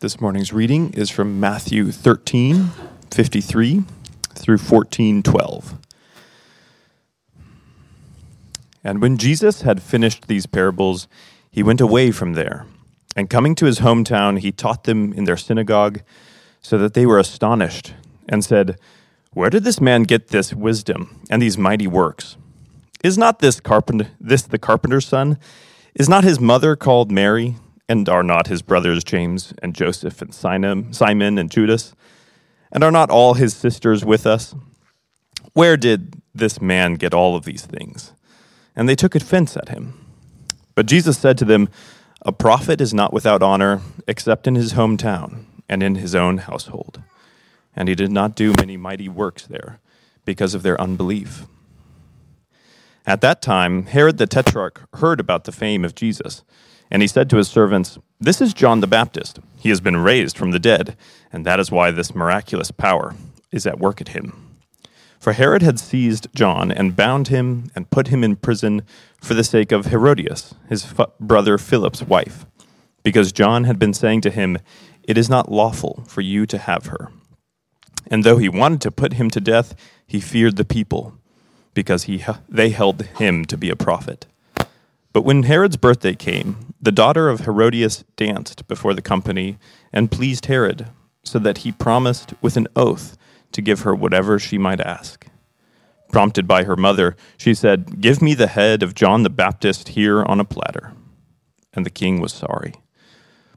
This morning's reading is from Matthew 13, 53 through 14, 12. And when Jesus had finished these parables, he went away from there. And coming to his hometown, he taught them in their synagogue, so that they were astonished, and said, Where did this man get this wisdom and these mighty works? Is not this carpenter this the carpenter's son? Is not his mother called Mary? And are not his brothers James and Joseph and Simon and Judas? And are not all his sisters with us? Where did this man get all of these things? And they took offense at him. But Jesus said to them, A prophet is not without honor except in his hometown and in his own household. And he did not do many mighty works there because of their unbelief. At that time, Herod the Tetrarch heard about the fame of Jesus and he said to his servants, This is John the Baptist. He has been raised from the dead, and that is why this miraculous power is at work at him. For Herod had seized John and bound him and put him in prison for the sake of Herodias, his brother Philip's wife, because John had been saying to him, It is not lawful for you to have her. And though he wanted to put him to death, he feared the people, because he, they held him to be a prophet. But when Herod's birthday came, the daughter of Herodias danced before the company and pleased Herod, so that he promised with an oath to give her whatever she might ask. Prompted by her mother, she said, Give me the head of John the Baptist here on a platter. And the king was sorry.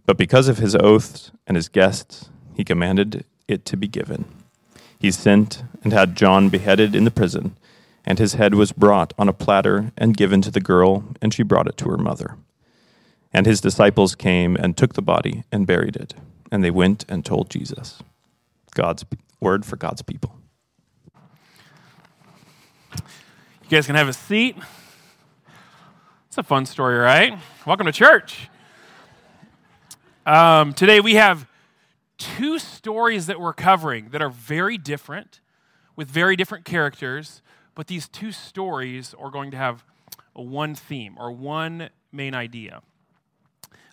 But because of his oaths and his guests, he commanded it to be given. He sent and had John beheaded in the prison and his head was brought on a platter and given to the girl, and she brought it to her mother. And his disciples came and took the body and buried it, and they went and told Jesus. God's word for God's people. You guys can have a seat. It's a fun story, right? Welcome to church. Um, today we have two stories that we're covering that are very different, with very different characters, but these two stories are going to have one theme or one main idea.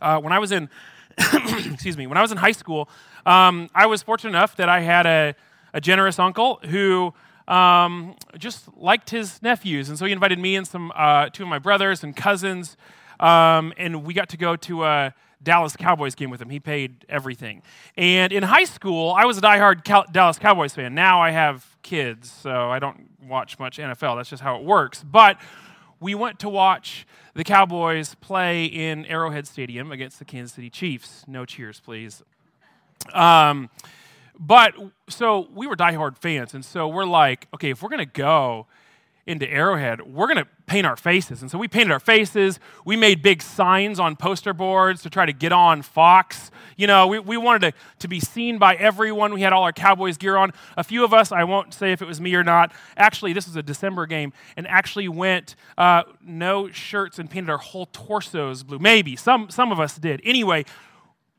Uh, when I was in, excuse me, when I was in high school, um, I was fortunate enough that I had a, a generous uncle who um, just liked his nephews, and so he invited me and some uh, two of my brothers and cousins, um, and we got to go to a Dallas Cowboys game with him. He paid everything. And in high school, I was a diehard Cal- Dallas Cowboys fan. Now I have kids, so I don't watch much NFL. That's just how it works. But we went to watch the Cowboys play in Arrowhead Stadium against the Kansas City Chiefs. No cheers, please. Um, but so we were diehard fans, and so we're like, okay, if we're gonna go into Arrowhead, we're going to paint our faces. And so we painted our faces. We made big signs on poster boards to try to get on Fox. You know, we, we wanted to, to be seen by everyone. We had all our Cowboys gear on. A few of us, I won't say if it was me or not, actually, this was a December game, and actually went uh, no shirts and painted our whole torsos blue. Maybe. Some, some of us did. Anyway,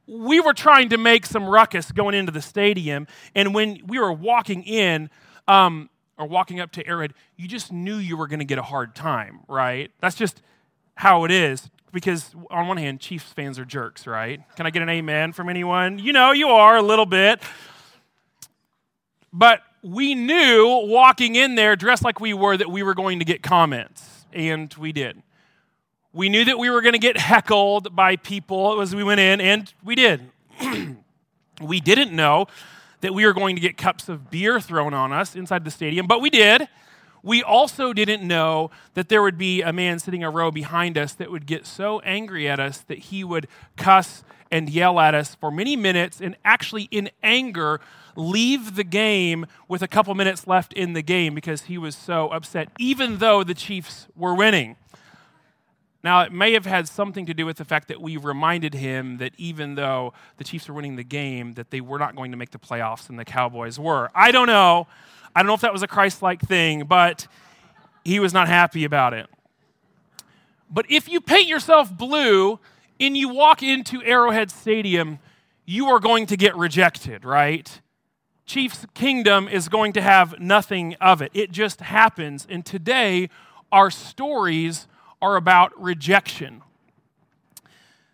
we were trying to make some ruckus going into the stadium, and when we were walking in, um, or walking up to Arrowhead, you just knew you were going to get a hard time, right? That's just how it is. Because on one hand, Chiefs fans are jerks, right? Can I get an amen from anyone? You know, you are a little bit. But we knew walking in there, dressed like we were, that we were going to get comments, and we did. We knew that we were going to get heckled by people as we went in, and we did. we didn't know that we were going to get cups of beer thrown on us inside the stadium, but we did. We also didn't know that there would be a man sitting a row behind us that would get so angry at us that he would cuss and yell at us for many minutes and actually, in anger, leave the game with a couple minutes left in the game because he was so upset, even though the Chiefs were winning. Now, it may have had something to do with the fact that we reminded him that even though the Chiefs were winning the game, that they were not going to make the playoffs and the Cowboys were. I don't know. I don't know if that was a Christ like thing, but he was not happy about it. But if you paint yourself blue and you walk into Arrowhead Stadium, you are going to get rejected, right? Chiefs Kingdom is going to have nothing of it. It just happens. And today, our stories are about rejection.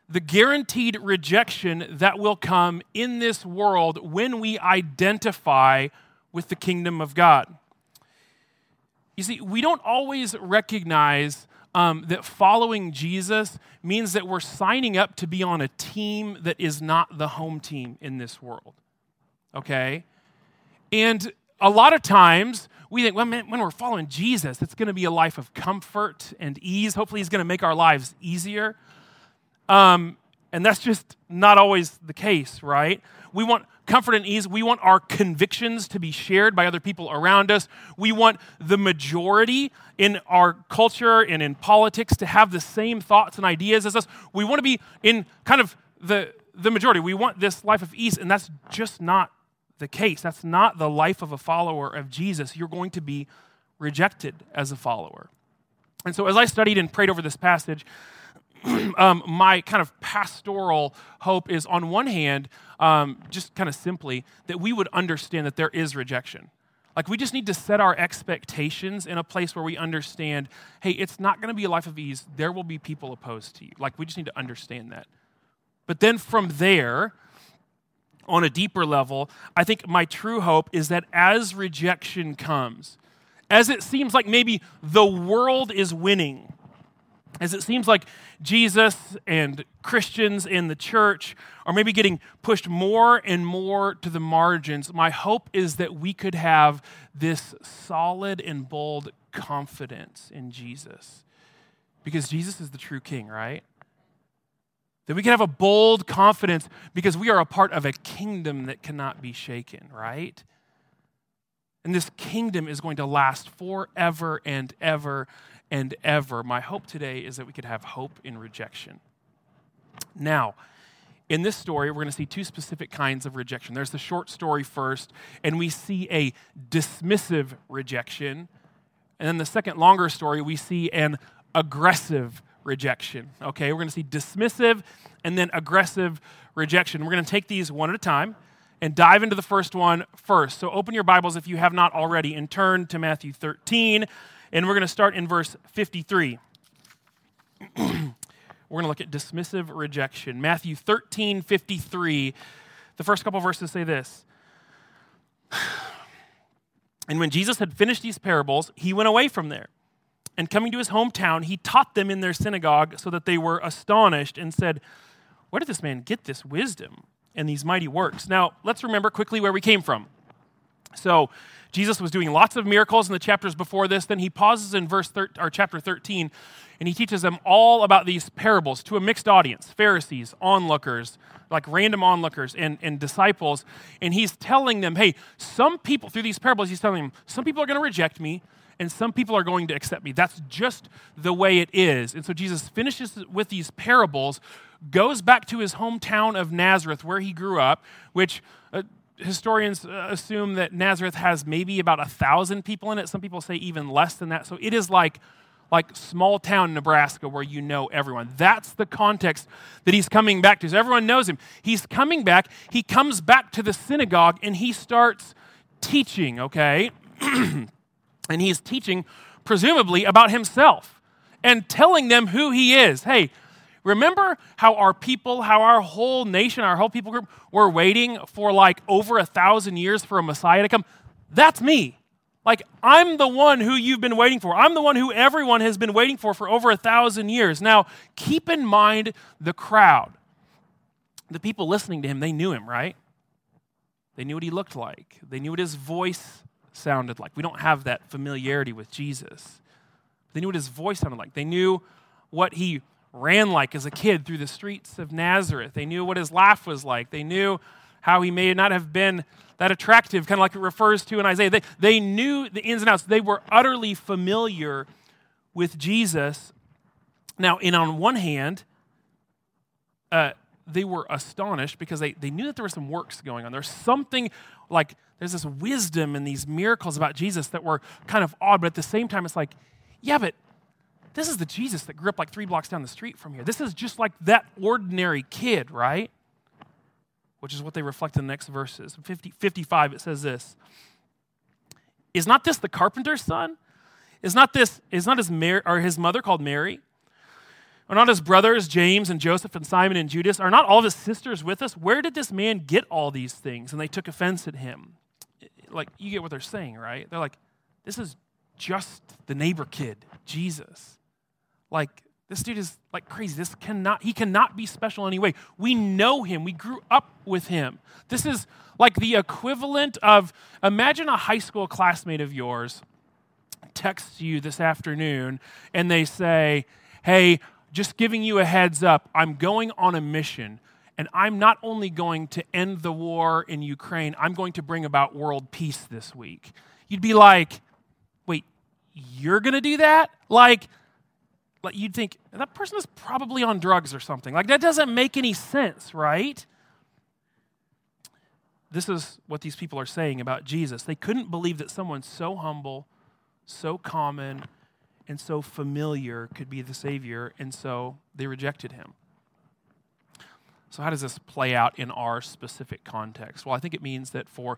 the guaranteed rejection that will come in this world when we identify with the kingdom of God. You see, we don't always recognize um, that following Jesus means that we're signing up to be on a team that is not the home team in this world. Okay? And a lot of times we think, when we're following Jesus, it's going to be a life of comfort and ease. Hopefully, He's going to make our lives easier. Um, and that's just not always the case, right? We want comfort and ease. We want our convictions to be shared by other people around us. We want the majority in our culture and in politics to have the same thoughts and ideas as us. We want to be in kind of the, the majority. We want this life of ease, and that's just not the case. That's not the life of a follower of Jesus. You're going to be rejected as a follower. And so, as I studied and prayed over this passage, um, my kind of pastoral hope is on one hand, um, just kind of simply, that we would understand that there is rejection. Like, we just need to set our expectations in a place where we understand hey, it's not going to be a life of ease. There will be people opposed to you. Like, we just need to understand that. But then from there, on a deeper level, I think my true hope is that as rejection comes, as it seems like maybe the world is winning, as it seems like Jesus and Christians in the church are maybe getting pushed more and more to the margins, my hope is that we could have this solid and bold confidence in Jesus. Because Jesus is the true king, right? That we can have a bold confidence because we are a part of a kingdom that cannot be shaken, right? And this kingdom is going to last forever and ever and ever. My hope today is that we could have hope in rejection. Now, in this story, we're going to see two specific kinds of rejection. There's the short story first, and we see a dismissive rejection. And then the second longer story, we see an aggressive rejection. Okay, we're going to see dismissive and then aggressive rejection. We're going to take these one at a time and dive into the first one first. So open your Bibles if you have not already and turn to Matthew 13, and we're going to start in verse 53. we're going to look at dismissive rejection. Matthew 13, 53. The first couple verses say this. And when Jesus had finished these parables, he went away from there and coming to his hometown, he taught them in their synagogue so that they were astonished and said, Where did this man get this wisdom and these mighty works? Now, let's remember quickly where we came from. So, Jesus was doing lots of miracles in the chapters before this. Then he pauses in verse thir- or chapter 13 and he teaches them all about these parables to a mixed audience Pharisees, onlookers, like random onlookers, and, and disciples. And he's telling them, hey, some people, through these parables, he's telling them, some people are going to reject me, and some people are going to accept me. That's just the way it is. And so Jesus finishes with these parables, goes back to his hometown of Nazareth, where he grew up, which uh, historians uh, assume that Nazareth has maybe about a thousand people in it. Some people say even less than that. So it is like like small town Nebraska where you know everyone. That's the context that he's coming back to. So everyone knows him. He's coming back. He comes back to the synagogue and he starts teaching, okay? And he's teaching, presumably, about himself and telling them who he is. Hey, remember how our people, how our whole nation, our whole people group were waiting for like over a thousand years for a Messiah to come? That's me. Like, I'm the one who you've been waiting for. I'm the one who everyone has been waiting for for over a thousand years. Now, keep in mind the crowd. The people listening to him, they knew him, right? They knew what he looked like, they knew what his voice sounded like. We don't have that familiarity with Jesus. They knew what his voice sounded like. They knew what he ran like as a kid through the streets of Nazareth. They knew what his laugh was like. They knew how he may not have been that attractive, kind of like it refers to in Isaiah. They, they knew the ins and outs. They were utterly familiar with Jesus. Now, and on one hand, uh, they were astonished because they, they knew that there were some works going on. There's something like there's this wisdom and these miracles about Jesus that were kind of odd, but at the same time, it's like, yeah, but this is the Jesus that grew up like three blocks down the street from here. This is just like that ordinary kid, right? Which is what they reflect in the next verses. 50, 55, it says this Is not this the carpenter's son? Is not this, is not his, or his mother called Mary? Are not his brothers, James and Joseph and Simon and Judas, are not all of his sisters with us? Where did this man get all these things? And they took offense at him. Like, you get what they're saying, right? They're like, this is just the neighbor kid, Jesus. Like, this dude is like crazy. This cannot, he cannot be special anyway. We know him. We grew up with him. This is like the equivalent of imagine a high school classmate of yours texts you this afternoon and they say, Hey, just giving you a heads up, I'm going on a mission. And I'm not only going to end the war in Ukraine, I'm going to bring about world peace this week. You'd be like, wait, you're going to do that? Like, like you'd think that person is probably on drugs or something. Like that doesn't make any sense, right? This is what these people are saying about Jesus. They couldn't believe that someone so humble, so common, and so familiar could be the Savior, and so they rejected him. So, how does this play out in our specific context? Well, I think it means that for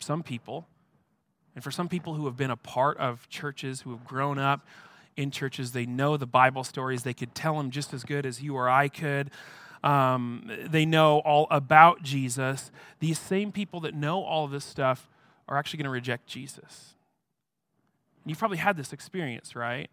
some people, and for some people who have been a part of churches, who have grown up in churches. They know the Bible stories. They could tell them just as good as you or I could. Um, they know all about Jesus. These same people that know all of this stuff are actually going to reject Jesus. You've probably had this experience, right?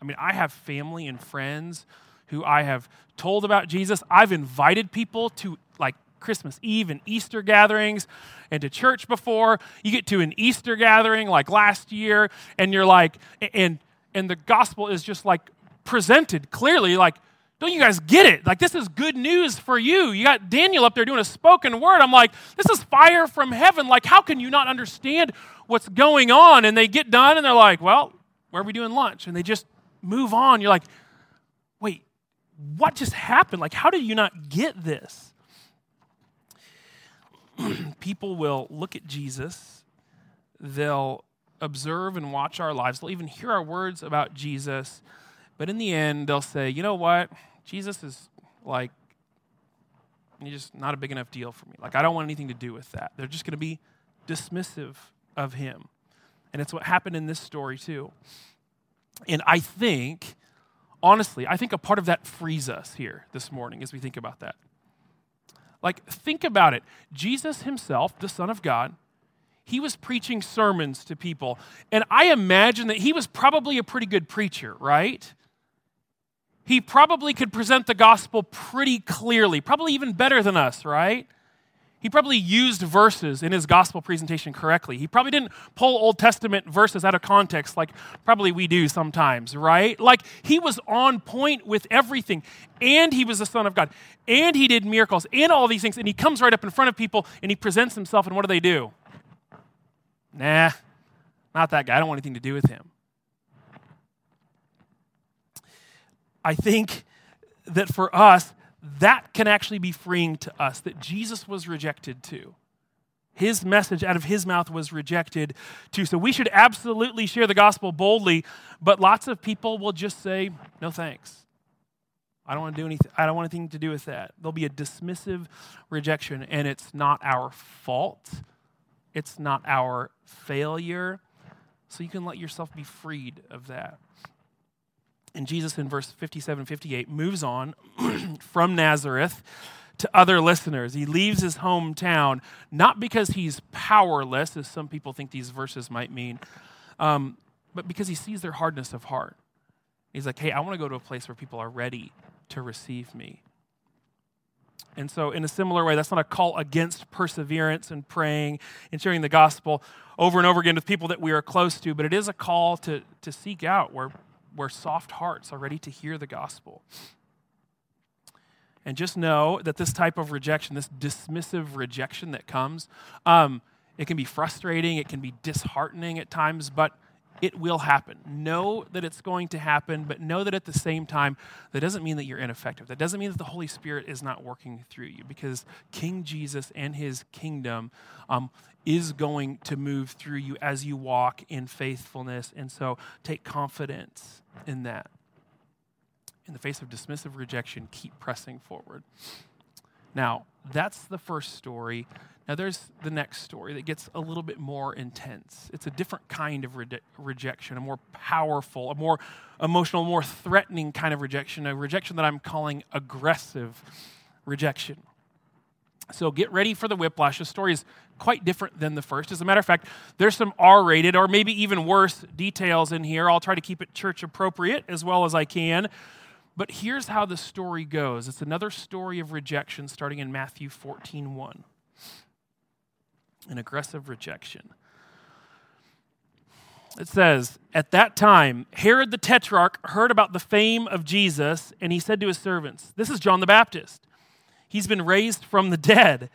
I mean, I have family and friends who I have told about Jesus. I've invited people to like Christmas Eve and Easter gatherings and to church before. You get to an Easter gathering like last year, and you're like, and and the gospel is just like presented clearly like don't you guys get it? Like, this is good news for you. You got Daniel up there doing a spoken word. I'm like, this is fire from heaven. Like, how can you not understand what's going on? And they get done and they're like, well, where are we doing lunch? And they just move on. You're like, wait, what just happened? Like, how did you not get this? People will look at Jesus, they'll observe and watch our lives. They'll even hear our words about Jesus. But in the end, they'll say, you know what? Jesus is like, he's just not a big enough deal for me. Like, I don't want anything to do with that. They're just going to be dismissive of him. And it's what happened in this story, too. And I think, honestly, I think a part of that frees us here this morning as we think about that. Like, think about it. Jesus himself, the Son of God, he was preaching sermons to people. And I imagine that he was probably a pretty good preacher, right? He probably could present the gospel pretty clearly, probably even better than us, right? He probably used verses in his gospel presentation correctly. He probably didn't pull Old Testament verses out of context like probably we do sometimes, right? Like he was on point with everything. And he was the Son of God. And he did miracles and all these things. And he comes right up in front of people and he presents himself. And what do they do? Nah, not that guy. I don't want anything to do with him. I think that for us, that can actually be freeing to us that Jesus was rejected too. His message out of his mouth was rejected too. So we should absolutely share the gospel boldly, but lots of people will just say, no thanks. I don't want to do anything. I don't want anything to do with that. There'll be a dismissive rejection, and it's not our fault. It's not our failure. So you can let yourself be freed of that. And Jesus in verse 57 58 moves on from Nazareth to other listeners. He leaves his hometown, not because he's powerless, as some people think these verses might mean, um, but because he sees their hardness of heart. He's like, hey, I want to go to a place where people are ready to receive me. And so, in a similar way, that's not a call against perseverance and praying and sharing the gospel over and over again with people that we are close to, but it is a call to, to seek out where, where soft hearts are ready to hear the gospel. And just know that this type of rejection, this dismissive rejection that comes, um, it can be frustrating, it can be disheartening at times, but it will happen. Know that it's going to happen, but know that at the same time, that doesn't mean that you're ineffective. That doesn't mean that the Holy Spirit is not working through you because King Jesus and his kingdom um, is going to move through you as you walk in faithfulness. And so take confidence in that. In the face of dismissive rejection, keep pressing forward. Now, that's the first story. Now, there's the next story that gets a little bit more intense. It's a different kind of re- rejection, a more powerful, a more emotional, more threatening kind of rejection, a rejection that I'm calling aggressive rejection. So get ready for the whiplash. The story is quite different than the first. As a matter of fact, there's some R rated or maybe even worse details in here. I'll try to keep it church appropriate as well as I can. But here's how the story goes it's another story of rejection starting in Matthew 14 1. An aggressive rejection. It says, At that time, Herod the Tetrarch heard about the fame of Jesus, and he said to his servants, This is John the Baptist. He's been raised from the dead.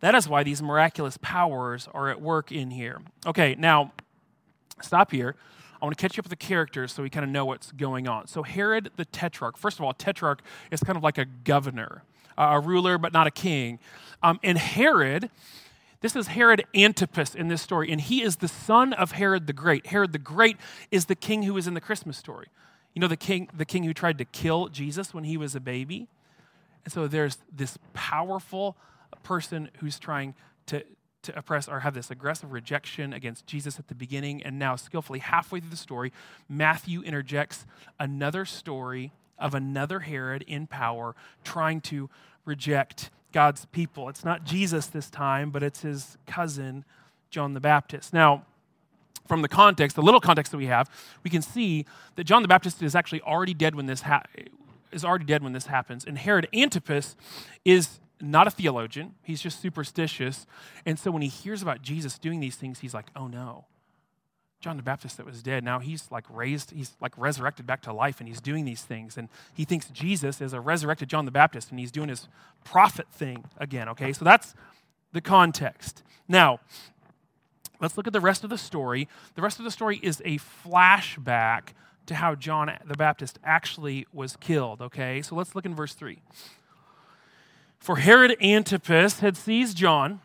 That is why these miraculous powers are at work in here. Okay, now stop here. I want to catch you up with the characters so we kind of know what's going on. So, Herod the Tetrarch, first of all, Tetrarch is kind of like a governor, a ruler, but not a king. Um, and Herod, this is Herod Antipas in this story, and he is the son of Herod the Great. Herod the Great is the king who is in the Christmas story. You know, the king, the king who tried to kill Jesus when he was a baby? And so there's this powerful person who's trying to, to oppress or have this aggressive rejection against Jesus at the beginning. And now, skillfully, halfway through the story, Matthew interjects another story of another Herod in power trying to reject God's people. It's not Jesus this time, but it's his cousin, John the Baptist. Now, from the context, the little context that we have, we can see that John the Baptist is actually already dead when this ha- is already dead when this happens. And Herod Antipas is not a theologian, he's just superstitious. And so when he hears about Jesus doing these things, he's like, oh no. John the Baptist that was dead, now he's like raised, he's like resurrected back to life and he's doing these things. And he thinks Jesus is a resurrected John the Baptist and he's doing his prophet thing again, okay? So that's the context. Now, let's look at the rest of the story. The rest of the story is a flashback to how John the Baptist actually was killed, okay? So let's look in verse 3. For Herod Antipas had seized John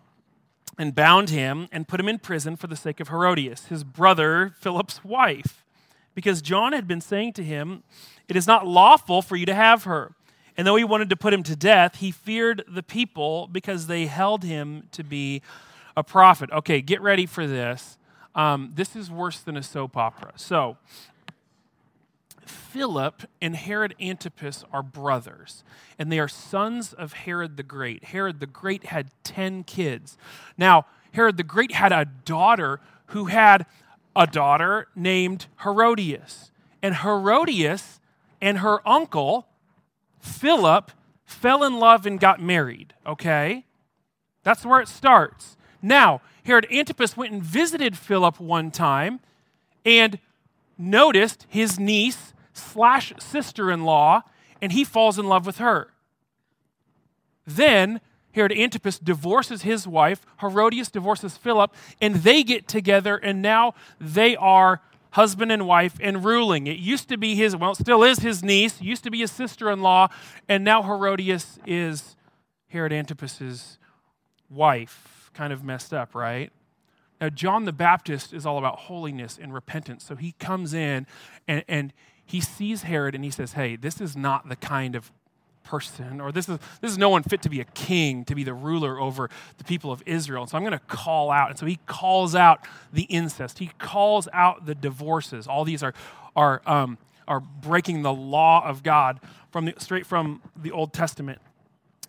and bound him and put him in prison for the sake of Herodias, his brother Philip's wife, because John had been saying to him, It is not lawful for you to have her. And though he wanted to put him to death, he feared the people because they held him to be a prophet. Okay, get ready for this. Um, this is worse than a soap opera. So, Philip and Herod Antipas are brothers, and they are sons of Herod the Great. Herod the Great had 10 kids. Now, Herod the Great had a daughter who had a daughter named Herodias. And Herodias and her uncle, Philip, fell in love and got married, okay? That's where it starts. Now, Herod Antipas went and visited Philip one time and noticed his niece slash sister in law, and he falls in love with her. Then Herod Antipas divorces his wife, Herodias divorces Philip, and they get together, and now they are husband and wife and ruling. It used to be his, well, still is his niece, used to be his sister in law, and now Herodias is Herod Antipas's wife. Kind of messed up, right? Now, John the Baptist is all about holiness and repentance. So he comes in and, and he sees Herod and he says, Hey, this is not the kind of person, or this is, this is no one fit to be a king, to be the ruler over the people of Israel. And so I'm going to call out. And so he calls out the incest, he calls out the divorces. All these are, are, um, are breaking the law of God from the, straight from the Old Testament.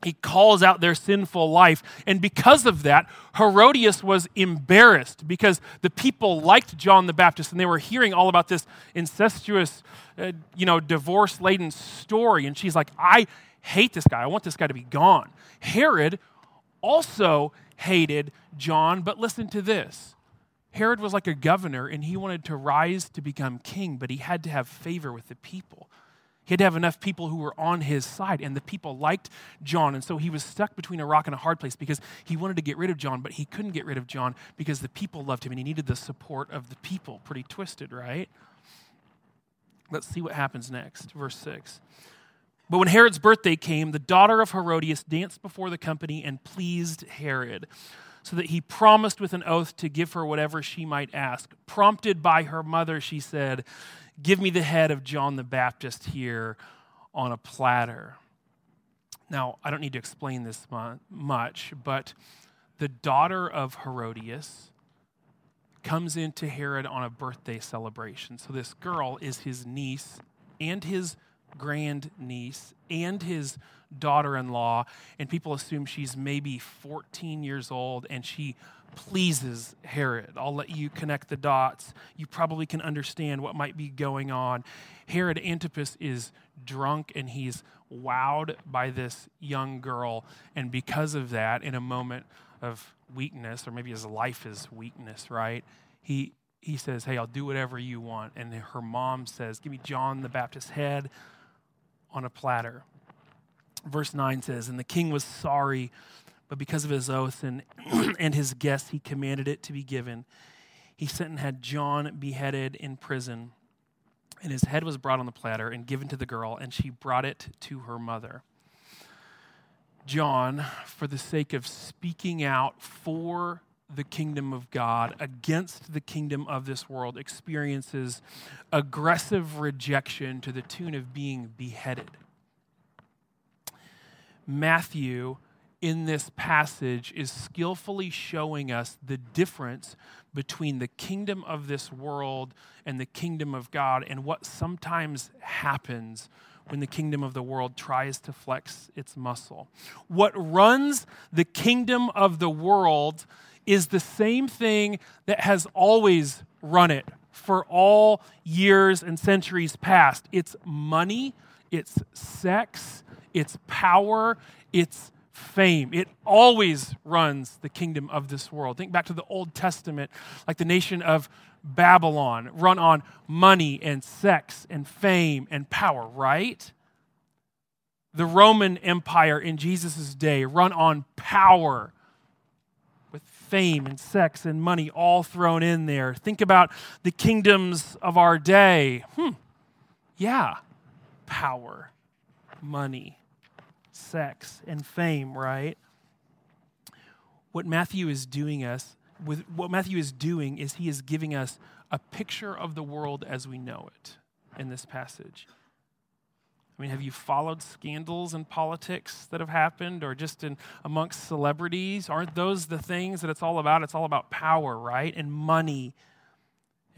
He calls out their sinful life. And because of that, Herodias was embarrassed because the people liked John the Baptist and they were hearing all about this incestuous, uh, you know, divorce laden story. And she's like, I hate this guy. I want this guy to be gone. Herod also hated John, but listen to this. Herod was like a governor and he wanted to rise to become king, but he had to have favor with the people. He had to have enough people who were on his side, and the people liked John. And so he was stuck between a rock and a hard place because he wanted to get rid of John, but he couldn't get rid of John because the people loved him and he needed the support of the people. Pretty twisted, right? Let's see what happens next. Verse 6. But when Herod's birthday came, the daughter of Herodias danced before the company and pleased Herod, so that he promised with an oath to give her whatever she might ask. Prompted by her mother, she said, Give me the head of John the Baptist here on a platter. Now, I don't need to explain this much, but the daughter of Herodias comes into Herod on a birthday celebration. So this girl is his niece and his grandniece and his daughter in law, and people assume she's maybe 14 years old and she pleases Herod. I'll let you connect the dots. You probably can understand what might be going on. Herod Antipas is drunk and he's wowed by this young girl, and because of that, in a moment of weakness, or maybe his life is weakness, right? He he says, Hey, I'll do whatever you want. And her mom says, Give me John the Baptist's head on a platter. Verse 9 says, And the king was sorry, but because of his oath and, and his guests, he commanded it to be given. He sent and had John beheaded in prison. And his head was brought on the platter and given to the girl, and she brought it to her mother. John, for the sake of speaking out for the kingdom of God against the kingdom of this world, experiences aggressive rejection to the tune of being beheaded. Matthew, in this passage, is skillfully showing us the difference between the kingdom of this world and the kingdom of God and what sometimes happens when the kingdom of the world tries to flex its muscle. What runs the kingdom of the world is the same thing that has always run it for all years and centuries past. It's money, it's sex, it's power, it's fame. It always runs the kingdom of this world. Think back to the Old Testament, like the nation of Babylon, run on money and sex and fame and power, right? The Roman Empire in Jesus' day run on power with fame and sex and money all thrown in there. Think about the kingdoms of our day. Hmm. Yeah. Power, money, sex, and fame, right? What Matthew is doing us with what Matthew is doing is he is giving us a picture of the world as we know it in this passage. I mean, have you followed scandals in politics that have happened or just in amongst celebrities? Aren't those the things that it's all about? It's all about power, right? And money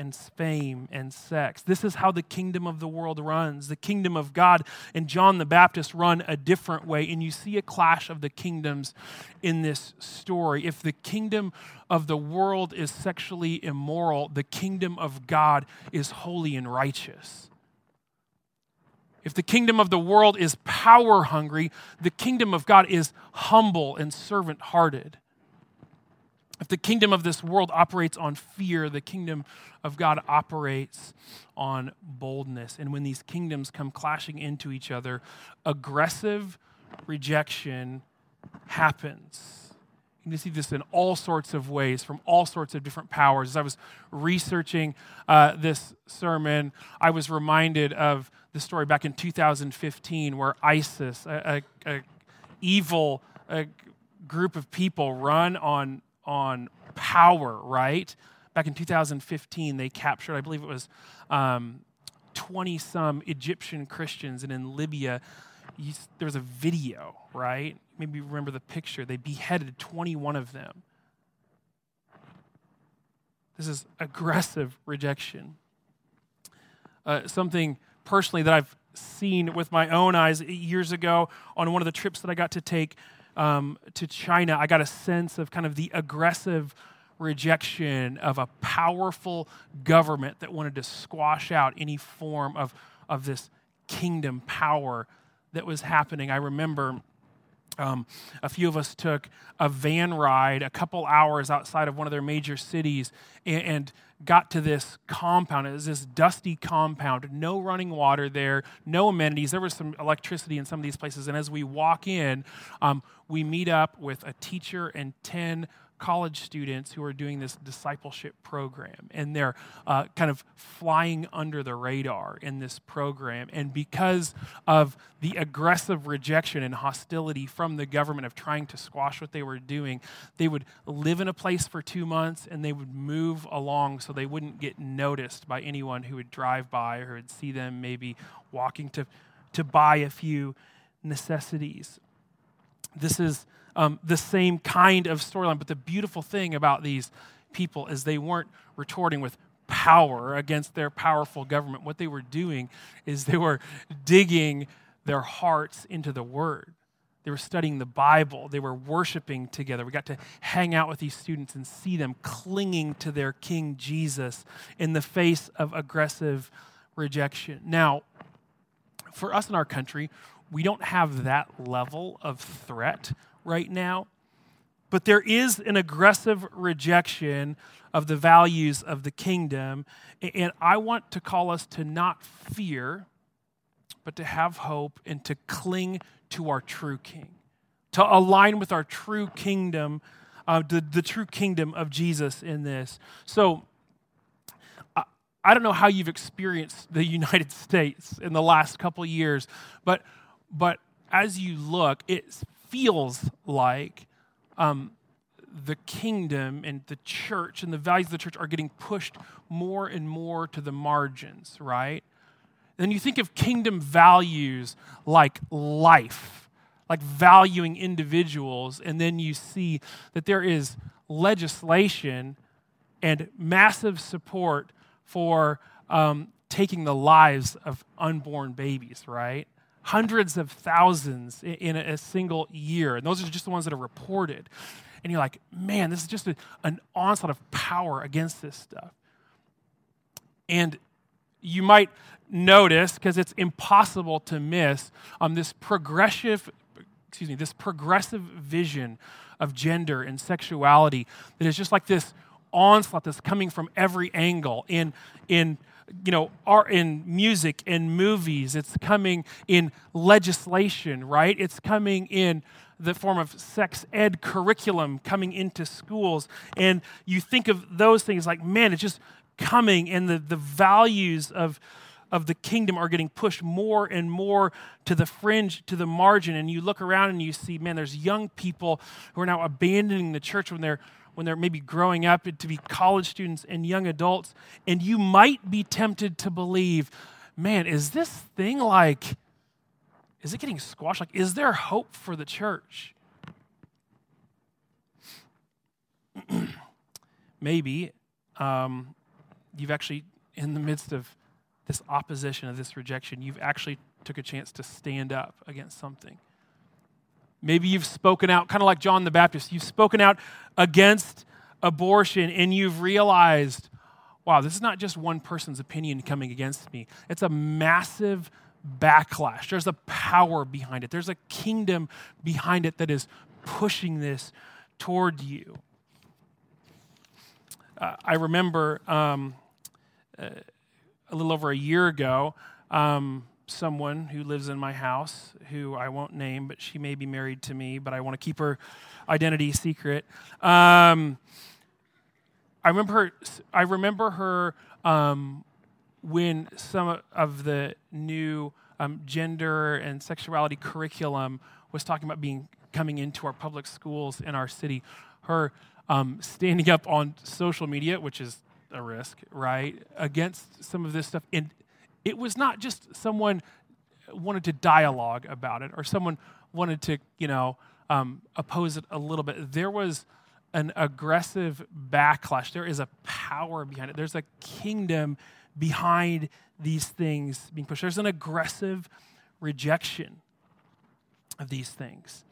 and fame and sex. This is how the kingdom of the world runs. The kingdom of God and John the Baptist run a different way. And you see a clash of the kingdoms in this story. If the kingdom of the world is sexually immoral, the kingdom of God is holy and righteous. If the kingdom of the world is power hungry, the kingdom of God is humble and servant hearted. If the kingdom of this world operates on fear, the kingdom of God operates on boldness. And when these kingdoms come clashing into each other, aggressive rejection happens. You can see this in all sorts of ways from all sorts of different powers. As I was researching uh, this sermon, I was reminded of the story back in 2015 where ISIS, a, a, a evil a group of people, run on on power. Right back in 2015, they captured, I believe it was. 20 um, some Egyptian Christians, and in Libya, you, there was a video, right? Maybe you remember the picture. They beheaded 21 of them. This is aggressive rejection. Uh, something personally that I've seen with my own eyes years ago on one of the trips that I got to take um, to China, I got a sense of kind of the aggressive rejection of a powerful government that wanted to squash out any form of, of this kingdom power that was happening. I remember um, a few of us took a van ride a couple hours outside of one of their major cities and, and, got to this compound. It was this dusty compound, no running water there, no amenities. There was some electricity in some of these places. And as we walk in, um, we meet up with a teacher and 10 college students who are doing this discipleship program, and they're uh, kind of flying under the radar in this program. And because of the aggressive rejection and hostility from the government of trying to squash what they were doing, they would live in a place for two months and they would move along so they wouldn't get noticed by anyone who would drive by or would see them maybe walking to, to buy a few necessities. this is um, the same kind of storyline. But the beautiful thing about these people is they weren't retorting with power against their powerful government. What they were doing is they were digging their hearts into the Word. They were studying the Bible. They were worshiping together. We got to hang out with these students and see them clinging to their King Jesus in the face of aggressive rejection. Now, for us in our country, we don't have that level of threat right now, but there is an aggressive rejection of the values of the kingdom. And I want to call us to not fear, but to have hope and to cling to our true king, to align with our true kingdom, uh, the, the true kingdom of Jesus in this. So, I, don't know how you've experienced the United States in the last couple years, but, but as you look, it feels like um, the kingdom and the church and the values of the church are getting pushed more and more to the margins, right? Then you think of kingdom values like life, like valuing individuals, and then you see that there is legislation and massive support for um, taking the lives of unborn babies, right? Hundreds of thousands in a single year. And those are just the ones that are reported. And you're like, man, this is just a, an onslaught of power against this stuff. And you might notice, because it's impossible to miss, um, this progressive, excuse me, this progressive vision of gender and sexuality that is just like this onslaught that's coming from every angle in in you know art in music in movies. It's coming in legislation right? It's coming in the form of sex ed curriculum coming into schools. And you think of those things like man it's just coming and the, the values of of the kingdom are getting pushed more and more to the fringe, to the margin. And you look around and you see, man, there's young people who are now abandoning the church when they're when they're maybe growing up to be college students and young adults. And you might be tempted to believe, man, is this thing like, is it getting squashed? Like, is there hope for the church? maybe um, you've actually, in the midst of this opposition, of this rejection, you've actually took a chance to stand up against something. Maybe you've spoken out, kind of like John the Baptist, you've spoken out against abortion and you've realized, wow, this is not just one person's opinion coming against me. It's a massive backlash. There's a power behind it, there's a kingdom behind it that is pushing this toward you. Uh, I remember um, uh, a little over a year ago, um, someone who lives in my house, who I won't name, but she may be married to me, but I want to keep her identity secret. Um, I remember her, I remember her um, when some of the new um, gender and sexuality curriculum was talking about being coming into our public schools in our city. Her um, standing up on social media, which is a risk, right, against some of this stuff. And it was not just someone wanted to dialogue about it or someone wanted to, you know, um, oppose it a little bit. There was an aggressive backlash. There is a power behind it. There's a kingdom behind these things being pushed. There's an aggressive rejection of these things.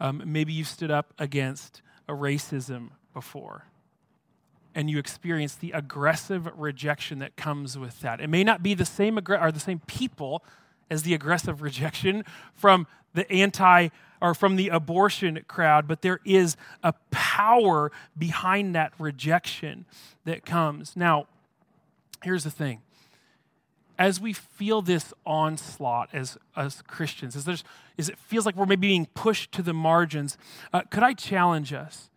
Um, maybe you've stood up against a racism before and you experience the aggressive rejection that comes with that. It may not be the same aggr- or the same people as the aggressive rejection from the anti or from the abortion crowd, but there is a power behind that rejection that comes. Now, here's the thing. As we feel this onslaught as, as Christians, as, there's, as it feels like we're maybe being pushed to the margins, uh, could I challenge us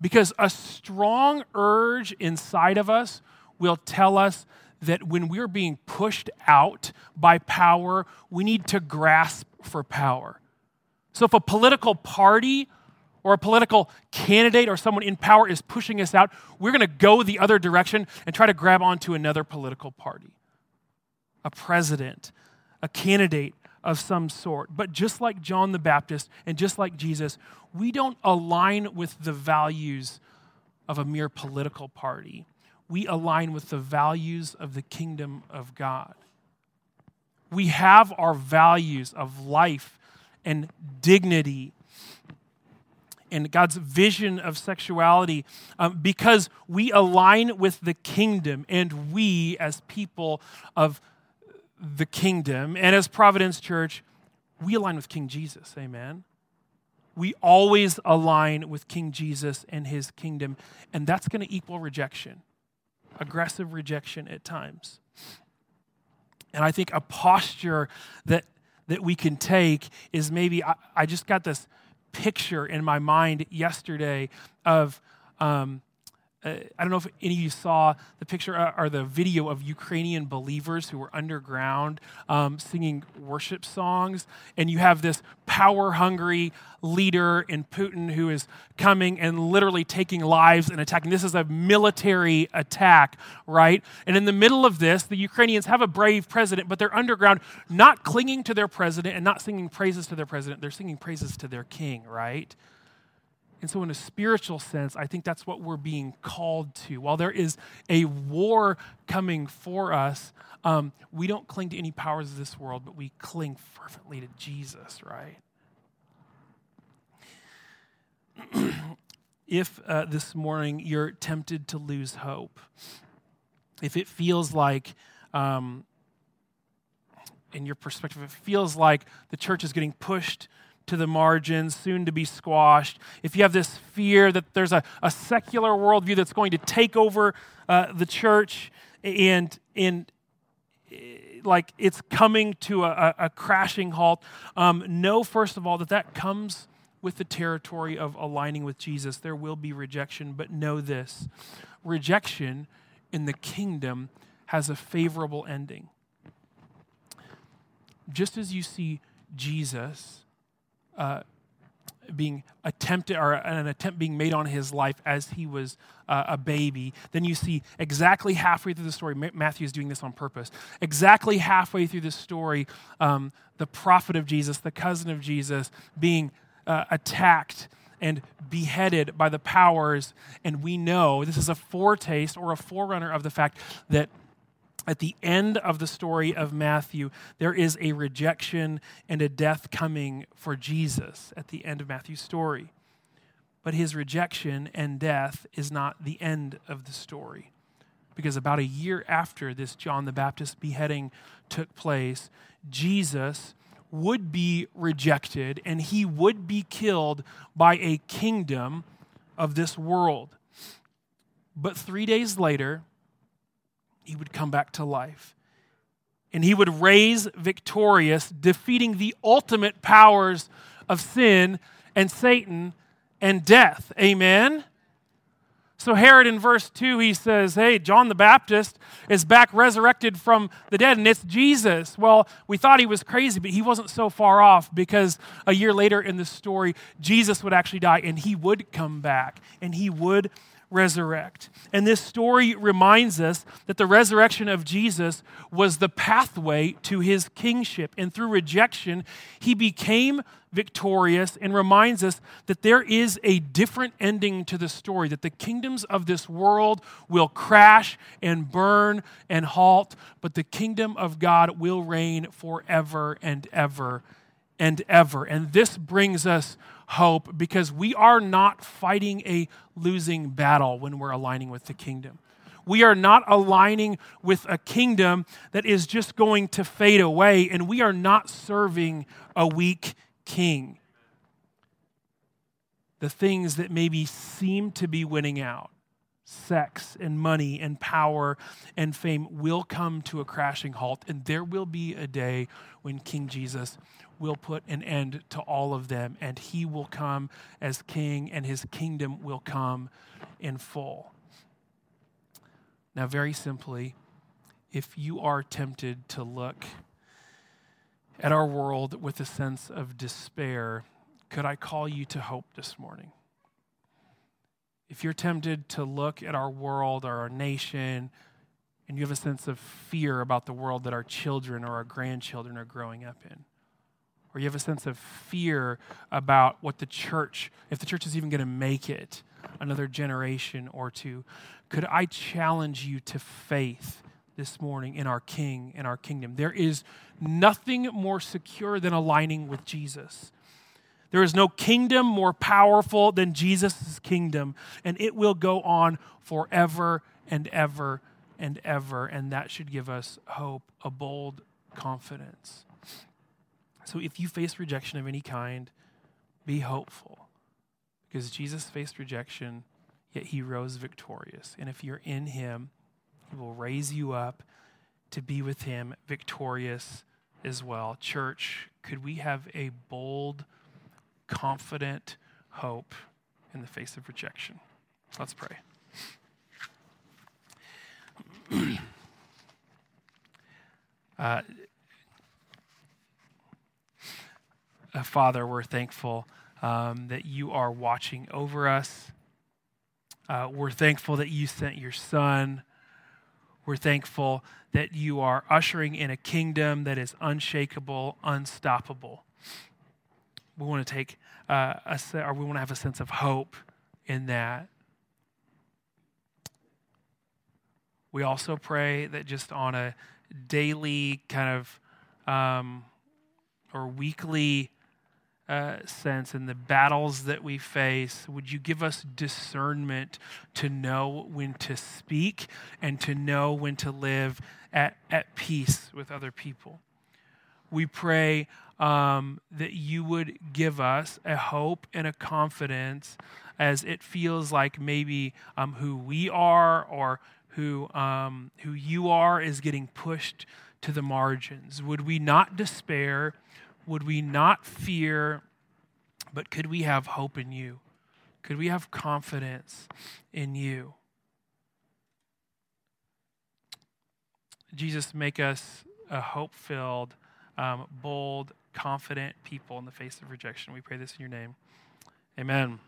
because a strong urge inside of us will tell us that when we're being pushed out by power, we need to grasp for power. So if a political party or a political candidate or someone in power is pushing us out, we're going to go the other direction and try to grab onto another political party, a president, a candidate, of some sort. But just like John the Baptist and just like Jesus, we don't align with the values of a mere political party. We align with the values of the kingdom of God. We have our values of life and dignity and God's vision of sexuality um, because we align with the kingdom and we, as people of the kingdom and as Providence Church, we align with King Jesus. Amen. We always align with King Jesus and his kingdom, and that's going to equal rejection, aggressive rejection at times. And I think a posture that that we can take is maybe I, I just got this picture in my mind yesterday of um, uh, I don't know if any of you saw the picture uh, or the video of Ukrainian believers who were underground um, singing worship songs. And you have this power hungry leader in Putin who is coming and literally taking lives and attacking. This is a military attack, right? And in the middle of this, the Ukrainians have a brave president, but they're underground, not clinging to their president and not singing praises to their president. They're singing praises to their king, right? And so, in a spiritual sense, I think that's what we're being called to. While there is a war coming for us, um, we don't cling to any powers of this world, but we cling fervently to Jesus, right? if uh, this morning you're tempted to lose hope, if it feels like, um, in your perspective, it feels like the church is getting pushed to the margins, soon to be squashed, if you have this fear that there's a, a secular worldview that's going to take over uh, the church and, and like it's coming to a, a crashing halt, um, know, first of all, that that comes with the territory of aligning with Jesus. There will be rejection, but know this rejection in the kingdom has a favorable ending. Just as you see Jesus uh, being attempted or an attempt being made on his life as he was uh, a baby. Then you see exactly halfway through the story, Matthew is doing this on purpose. Exactly halfway through the story, um, the prophet of Jesus, the cousin of Jesus, being uh, attacked and beheaded by the powers. And we know this is a foretaste or a forerunner of the fact that at the end of the story of Matthew, there is a rejection and a death coming for Jesus at the end of Matthew's story. But his rejection and death is not the end of the story. Because about a year after this John the Baptist beheading took place, Jesus would be rejected and he would be killed by a kingdom of this world. But three days later, he would come back to life. And he would raise victorious, defeating the ultimate powers of sin and Satan and death. Amen? So, Herod in verse 2, he says, Hey, John the Baptist is back resurrected from the dead, and it's Jesus. Well, we thought he was crazy, but he wasn't so far off because a year later in the story, Jesus would actually die and he would come back and he would resurrect. And this story reminds us that the resurrection of Jesus was the pathway to his kingship. And through rejection, he became victorious and reminds us that there is a different ending to the story, that the kingdoms of this world will crash and burn and halt, but the kingdom of God will reign forever and ever and ever. And this brings us hope because we are not fighting a losing battle when we're aligning with the kingdom. We are not aligning with a kingdom that is just going to fade away, and we are not serving a weak king. The things that maybe seem to be winning out sex and money and power and fame will come to a crashing halt, and there will be a day when King Jesus will put an end to all of them, and he will come as king, and his kingdom will come in full. Now, very simply, if you are tempted to look at our world with a sense of despair, could I call you to hope this morning? If you're tempted to look at our world or our nation, and you have a sense of fear about the world that our children or our grandchildren are growing up in, or you have a sense of fear about what the church, if the church is even going to make it another generation or two, could I challenge you to faith this morning in our King, in our kingdom? There is nothing more secure than aligning with Jesus. There is no kingdom more powerful than Jesus' kingdom, and it will go on forever and ever and ever. And that should give us hope, a bold confidence. So if you face rejection of any kind, be hopeful because Jesus faced rejection, yet he rose victorious. And if you're in him, he will raise you up to be with him victorious as well. Church, could we have a bold, confident hope in the face of rejection? Let's pray. uh, uh, Father, we're thankful um, that you are watching over us. Uh, we're thankful that you sent your Son. We're thankful that you are ushering in a kingdom that is unshakable, unstoppable. We want to take uh, a, or we want to have a sense of hope in that. We also pray that just on a daily kind of um, or weekly uh, sense and the battles that we face, would you give us discernment to know when to speak and to know when to live at, at peace with other people? We pray um, that you would give us a hope and a confidence as it feels like maybe um, who we are or who, um, who you are is getting pushed to the margins. Would we not despair? Would we not fear? But could we have hope in you? Could we have confidence in you? Jesus, make us a hope filled, um, bold, confident people in the face of rejection. We pray this in your name. Amen.